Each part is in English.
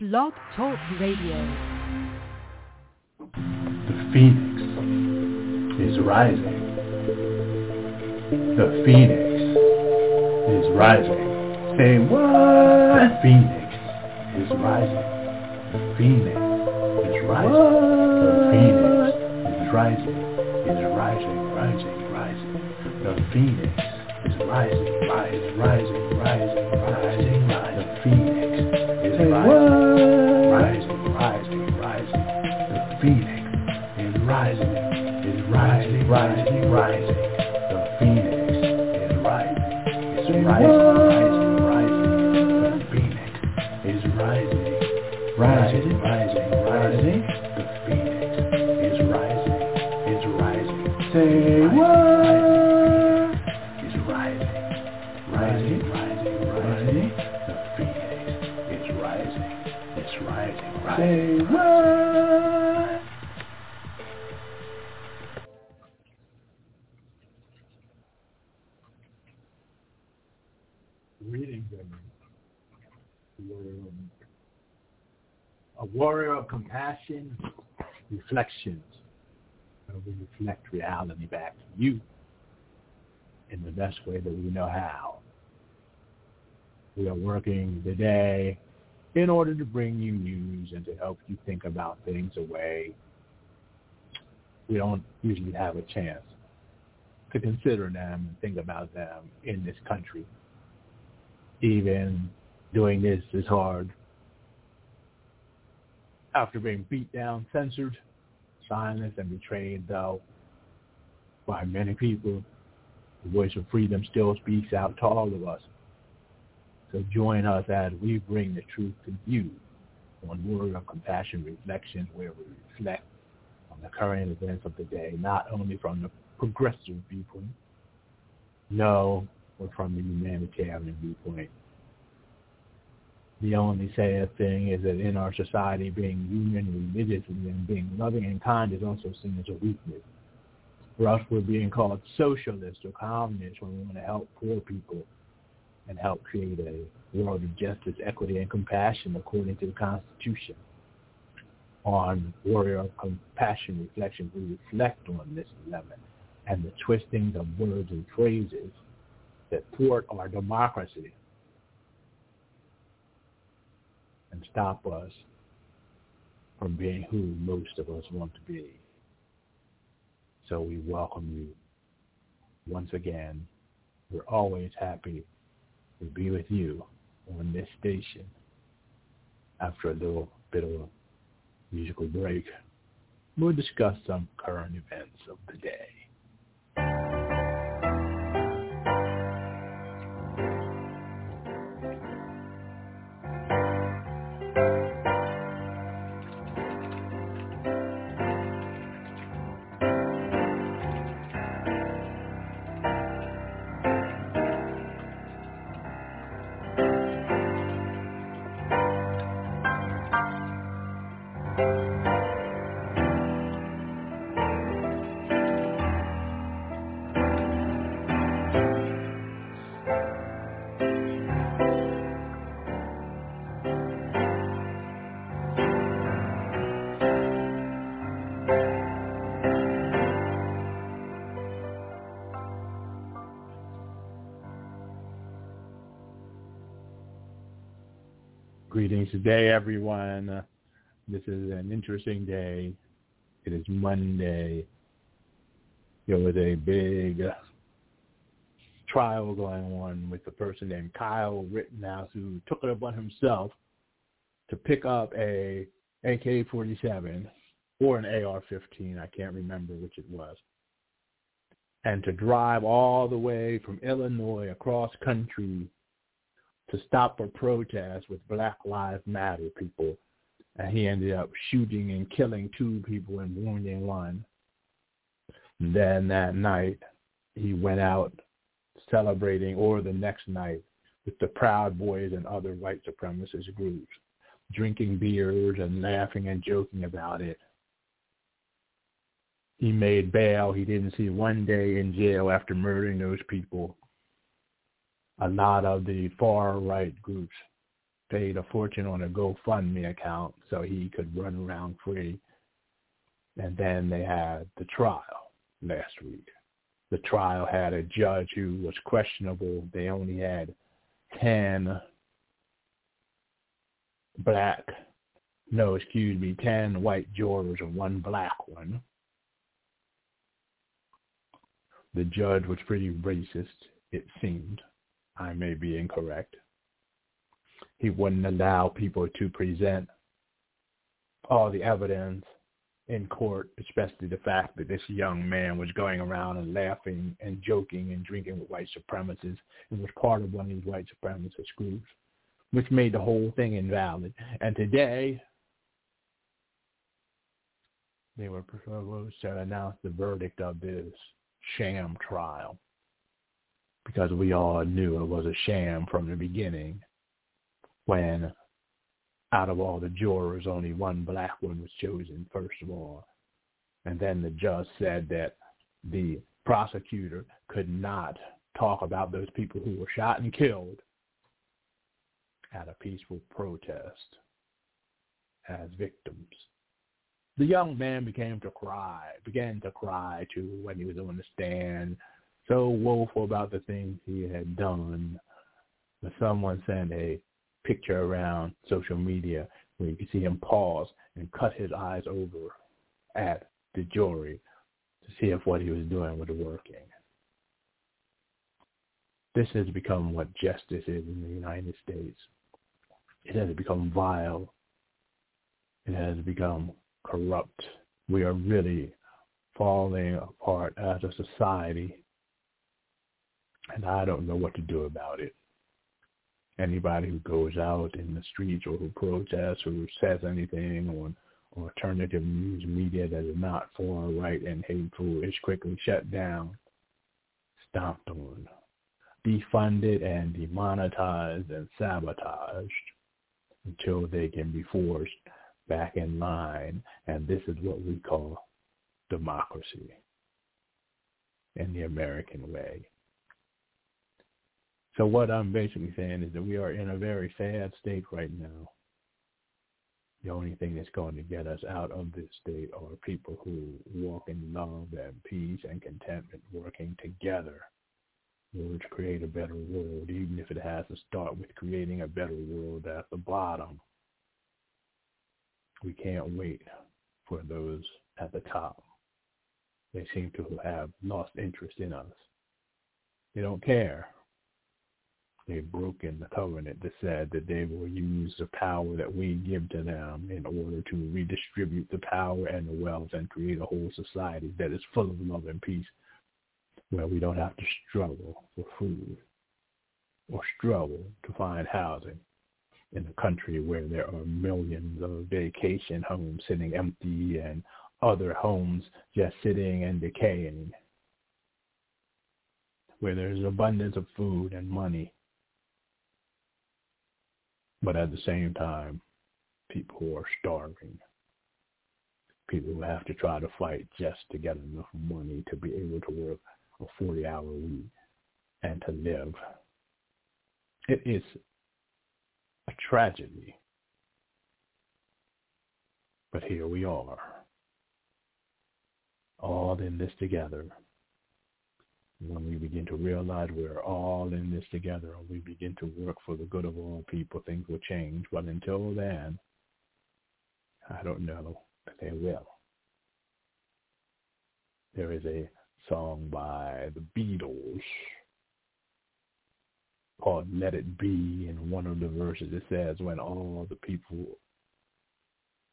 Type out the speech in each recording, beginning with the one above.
Blog Talk Radio. The phoenix is rising. The phoenix is rising. Say what? The phoenix is rising. The phoenix is rising. The phoenix is rising. Is rising, rising, rising. The phoenix is rising, rising, rising, rising, rising, rising. The phoenix is rising, rising, rising, rising. The phoenix is rising, is rising, rising, rising. The phoenix is rising, is rising, warrior of compassion, reflections. We reflect reality back to you in the best way that we know how. We are working today in order to bring you news and to help you think about things a way we don't usually have a chance to consider them and think about them in this country. Even doing this is hard. After being beat down, censored, silenced, and betrayed, though, by many people, the voice of freedom still speaks out to all of us. So join us as we bring the truth to you on Warrior of Compassion Reflections, where we reflect on the current events of the day, not only from the progressive viewpoint, no, but from the humanitarian viewpoint. The only sad thing is that in our society, being human religiously and being loving and kind is also seen as a weakness. For us, we're being called socialists or communists when we want to help poor people and help create a world of justice, equity, and compassion according to the Constitution. On Warrior of Compassion Reflection, we reflect on this dilemma and the twistings of words and phrases that thwart our democracy and stop us from being who most of us want to be. So we welcome you once again. We're always happy to be with you on this station after a little bit of a musical break. We'll discuss some current events of the day. Greetings today, everyone. This is an interesting day. It is Monday. There was a big trial going on with a person named Kyle Rittenhouse who took it upon himself to pick up a AK-47 or an AR-15. I can't remember which it was. And to drive all the way from Illinois across country to stop a protest with Black Lives Matter people, and he ended up shooting and killing two people and wounding one. And then that night, he went out celebrating, or the next night, with the Proud Boys and other white supremacist groups, drinking beers and laughing and joking about it. He made bail. He didn't see one day in jail after murdering those people. A lot of the far right groups paid a fortune on a GoFundMe account so he could run around free. And then they had the trial last week. The trial had a judge who was questionable. They only had 10 black, no, excuse me, 10 white jurors and one black one. The judge was pretty racist, it seemed. I may be incorrect. He wouldn't allow people to present all the evidence in court, especially the fact that this young man was going around and laughing and joking and drinking with white supremacists and was part of one of these white supremacist groups, which made the whole thing invalid. And today, they were supposed to announce the verdict of this sham trial because we all knew it was a sham from the beginning when out of all the jurors, only one black one was chosen, first of all. And then the judge said that the prosecutor could not talk about those people who were shot and killed at a peaceful protest as victims. The young man began to cry, began to cry too when he was on the stand, so woeful about the things he had done. Someone sent a picture around social media where you can see him pause and cut his eyes over at the jury to see if what he was doing was working. This has become what justice is in the United States. It has become vile. It has become corrupt. We are really falling apart as a society, and I don't know what to do about it anybody who goes out in the streets or who protests or who says anything on alternative news media that is not far right and hateful is quickly shut down, stomped on, defunded and demonetized and sabotaged until they can be forced back in line. And this is what we call democracy in the American way. So what I'm basically saying is that we are in a very sad state right now. The only thing that's going to get us out of this state are people who walk in love and peace and contentment, working together in to create a better world, even if it has to start with creating a better world at the bottom. We can't wait for those at the top. They seem to have lost interest in us. They don't care they've broken the covenant that said that they will use the power that we give to them in order to redistribute the power and the wealth and create a whole society that is full of love and peace where we don't have to struggle for food or struggle to find housing in a country where there are millions of vacation homes sitting empty and other homes just sitting and decaying, where there's abundance of food and money but at the same time, people who are starving, people who have to try to fight just to get enough money to be able to work a 40-hour week and to live. It is a tragedy. But here we are, all in this together when we begin to realize we're all in this together and we begin to work for the good of all people, things will change. But until then, I don't know, but they will. There is a song by the Beatles called Let It Be. In one of the verses it says, when all the people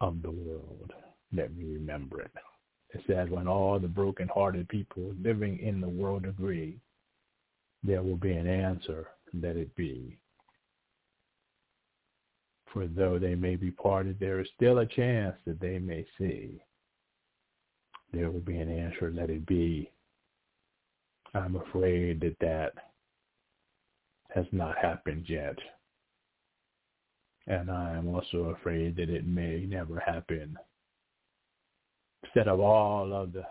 of the world, let me remember it. It says, when all the broken-hearted people living in the world agree, there will be an answer, let it be. For though they may be parted, there is still a chance that they may see. There will be an answer, let it be. I'm afraid that that has not happened yet. And I am also afraid that it may never happen. Instead of all of the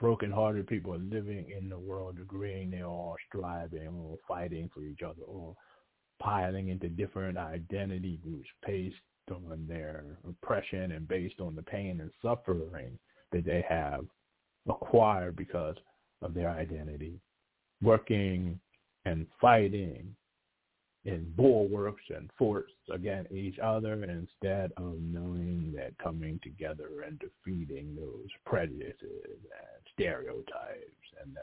broken-hearted people living in the world agreeing they're all striving or fighting for each other or piling into different identity groups based on their oppression and based on the pain and suffering that they have acquired because of their identity, working and fighting in bulwarks and forts against each other instead of knowing that coming together and defeating those prejudices and stereotypes and the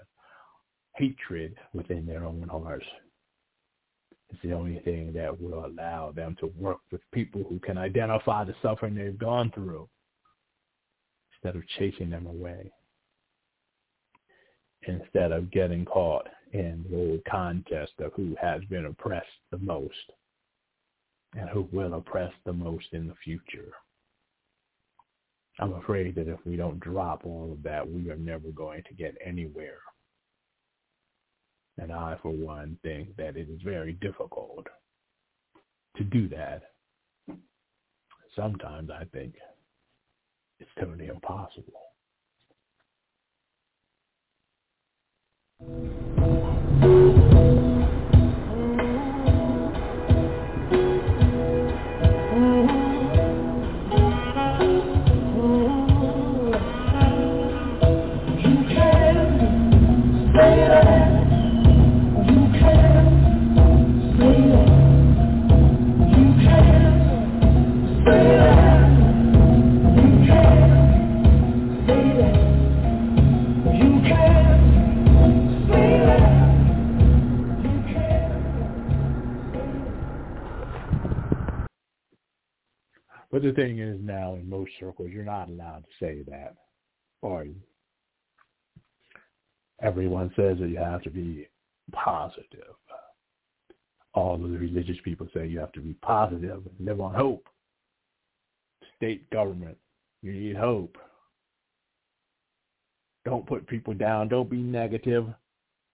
hatred within their own hearts. Is the only thing that will allow them to work with people who can identify the suffering they've gone through instead of chasing them away. Instead of getting caught in the old contest of who has been oppressed the most and who will oppress the most in the future. I'm afraid that if we don't drop all of that, we are never going to get anywhere. And I, for one, think that it is very difficult to do that. Sometimes I think it's totally impossible. Thing is now in most circles, you're not allowed to say that, are you? Everyone says that you have to be positive. All of the religious people say you have to be positive and live on hope. State government, you need hope. Don't put people down. Don't be negative.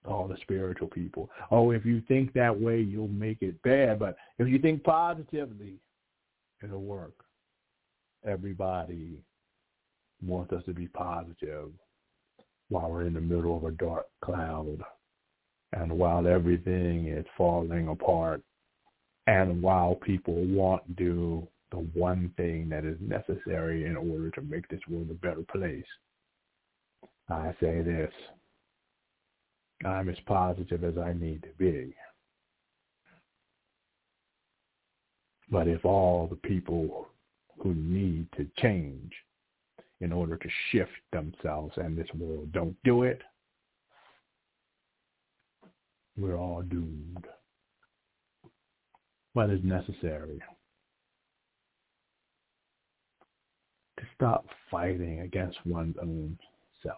All the spiritual people. Oh, if you think that way, you'll make it bad. But if you think positively, it'll work everybody wants us to be positive while we're in the middle of a dark cloud and while everything is falling apart and while people want to do the one thing that is necessary in order to make this world a better place. I say this. I'm as positive as I need to be. But if all the people who need to change in order to shift themselves and this world don't do it, we're all doomed. What is necessary? To stop fighting against one's own self.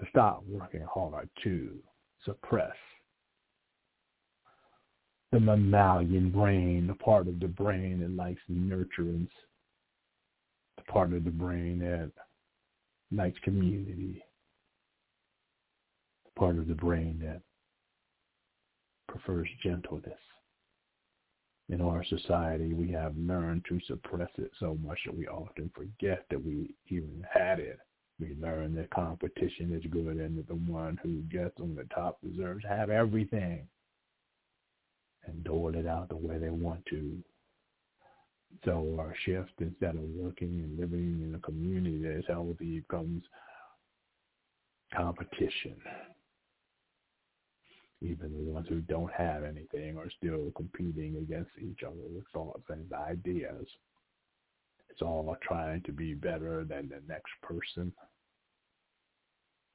To stop working hard to suppress the mammalian brain, the part of the brain that likes nurturance, the part of the brain that likes community, the part of the brain that prefers gentleness. In our society, we have learned to suppress it so much that we often forget that we even had it. We learn that competition is good and that the one who gets on the top deserves to have everything and dole it out the way they want to. So our shift, instead of working and living in a community that is healthy, becomes competition. Even the ones who don't have anything are still competing against each other with thoughts and ideas. It's all trying to be better than the next person.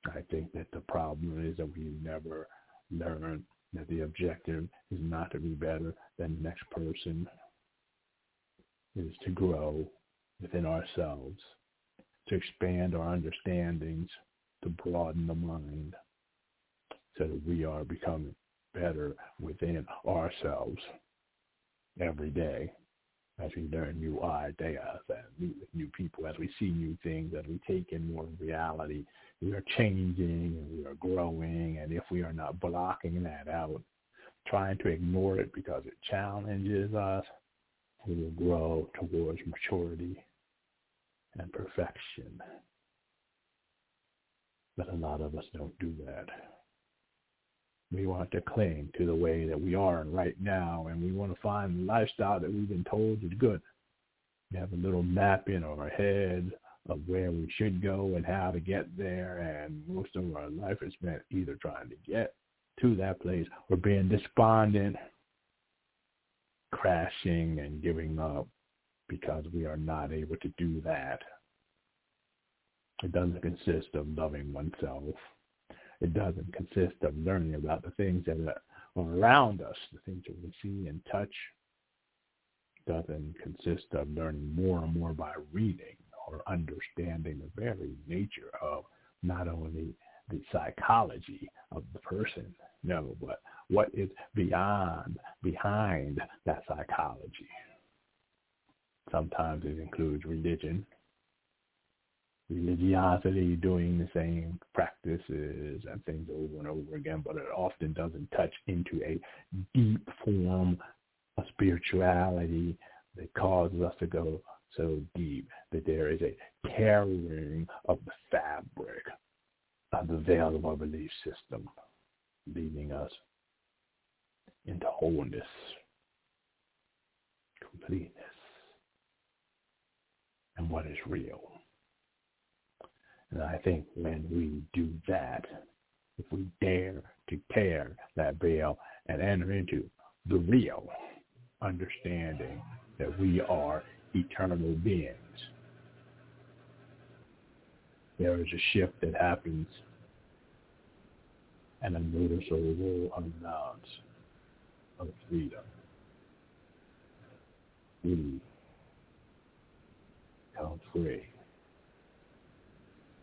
I think that the problem is that we never learn that the objective is not to be better than the next person. It is to grow within ourselves, to expand our understandings, to broaden the mind, so that we are becoming better within ourselves. every day as we learn new ideas and meet with new people, as we see new things, as we take in more reality. We are changing and we are growing. And if we are not blocking that out, trying to ignore it because it challenges us, we will grow towards maturity and perfection. But a lot of us don't do that. We want to cling to the way that we are right now, and we want to find the lifestyle that we've been told is good. We have a little map in our head of where we should go and how to get there, and most of our life is spent either trying to get to that place or being despondent, crashing and giving up because we are not able to do that. It doesn't consist of loving oneself it doesn't consist of learning about the things that are around us, the things that we see and touch. It doesn't consist of learning more and more by reading or understanding the very nature of not only the psychology of the person, no, but what is beyond, behind that psychology. Sometimes it includes religion, religiosity, doing the same practices and things over and over again, but it often doesn't touch into a deep form of spirituality that causes us to go so deep that there is a tearing of the fabric of the veil of our belief system, leading us into wholeness, completeness, and what is real. And I think when we do that, if we dare to tear that veil and enter into the real understanding that we are eternal beings, there is a shift that happens and a noticeable amount of freedom. We come free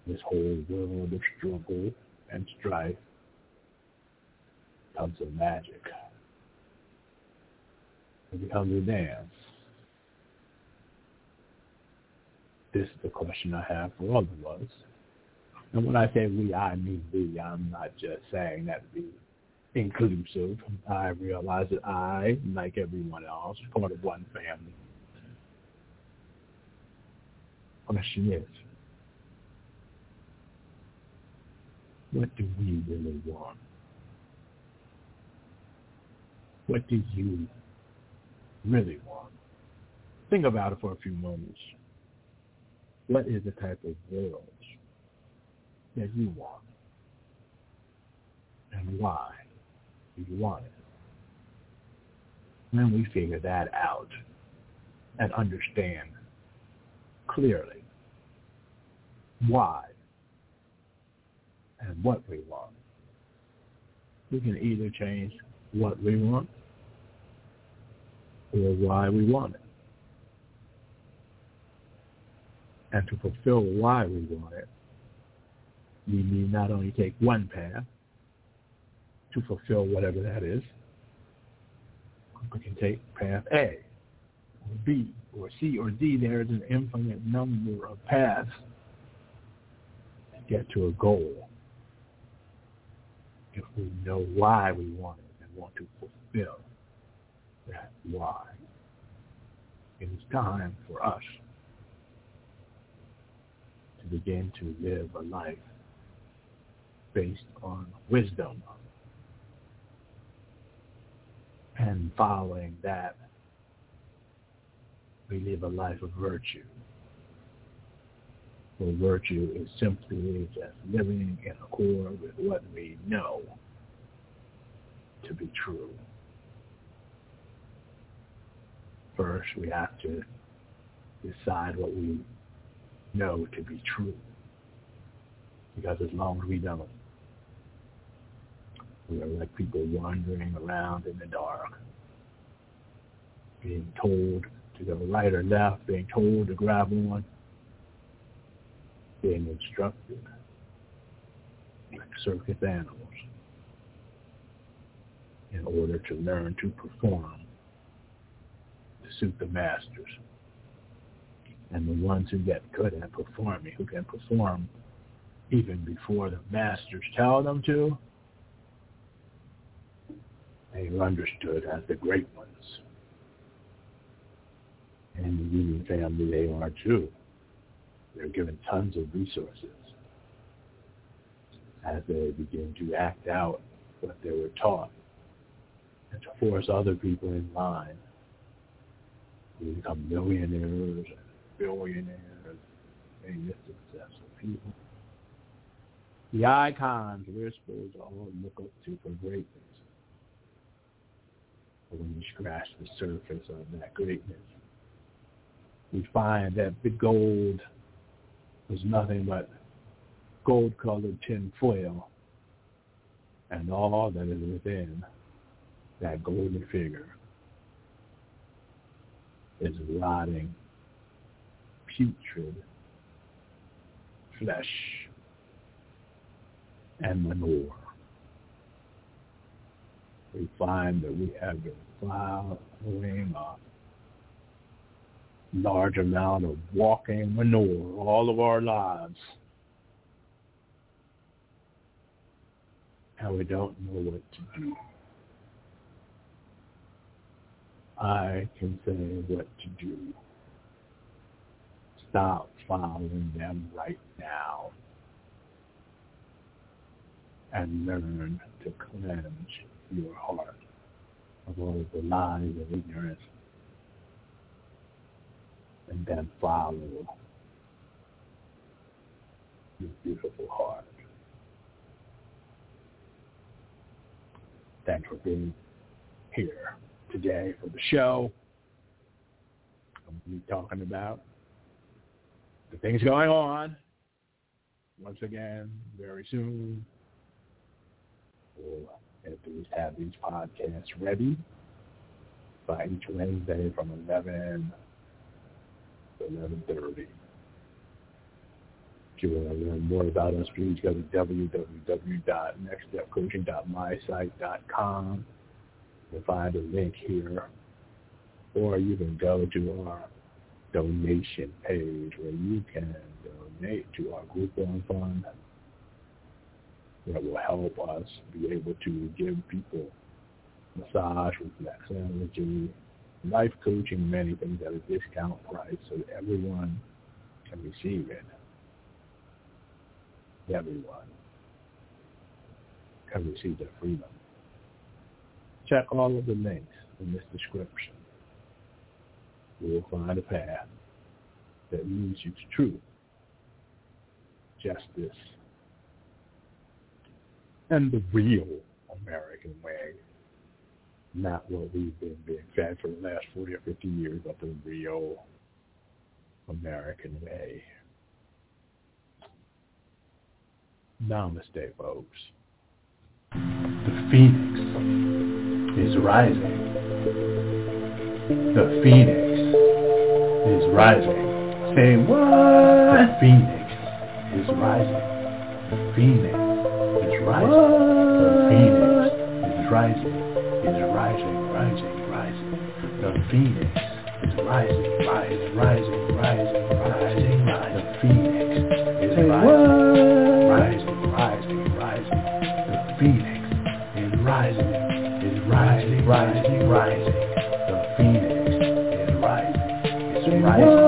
this whole world of struggle and strife becomes a magic. It becomes a dance. This is the question I have for all of us. And when I say we, I mean we. I'm not just saying that to be inclusive. I realize that I, like everyone else, part of one family. Question is, what do we really want? What do you really want? Think about it for a few moments. What is the type of world that you want? And why do you want it? When we figure that out and understand clearly why and what we want. We can either change what we want or why we want it. And to fulfill why we want it, we need not only take one path to fulfill whatever that is, we can take path A or B or C or D. There is an infinite number of paths to get to a goal if we know why we want it and want to fulfill that why. It is time for us to begin to live a life based on wisdom and following that we live a life of virtue. For virtue is simply just living in accord with what we know to be true. First, we have to decide what we know to be true. Because as long as we don't, we are like people wandering around in the dark, being told to go right or left, being told to grab on, being instructed like circus animals in order to learn to perform to suit the masters. And the ones who get good at performing, who can perform even before the masters tell them to, they are understood as the great ones. And the Union family, they are too. They're given tons of resources as they begin to act out what they were taught and to force other people in line to become millionaires and billionaires and successful people. The icons we're supposed to all look up to for greatness. But when you scratch the surface of that greatness, we find that the gold was nothing but gold-colored tin foil and all that is within that golden figure is rotting, putrid flesh and manure. We find that we have been following a large amount of walking manure all of our lives. And we don't know what to do. I can say what to do. Stop following them right now and learn to cleanse your heart of all the lies of ignorance and then follow your beautiful heart. Thanks for being here today for the show. I'm be talking about the things going on once again very soon. We'll at least have these podcasts ready by each Wednesday from 11 to 11.30. If you want to learn more about us, please go to www.nextstepcoaching.mysite.com You'll find a link here. Or you can go to our donation page where you can donate to our Groupon Fund that will help us be able to give people massage, reflex energy, life coaching, many things at a discount price so that everyone can receive it. Everyone can receive their freedom. Check all of the links in this description. You will find a path that leads you to truth, justice, and the real American way. Not what we've been being fed for the last 40 or 50 years, but the real American way. Namaste, folks. The Phoenix is rising. The Phoenix is rising. Say what? The Phoenix is rising. The Phoenix is rising. The Phoenix is rising. Is rising, rising, rising. The Phoenix is rising, rising, rising, rising, rising, rising. The Phoenix is rising, rising, rising, rising. The Phoenix is rising rising, rising, rising. The phoenix is rising. It's rising,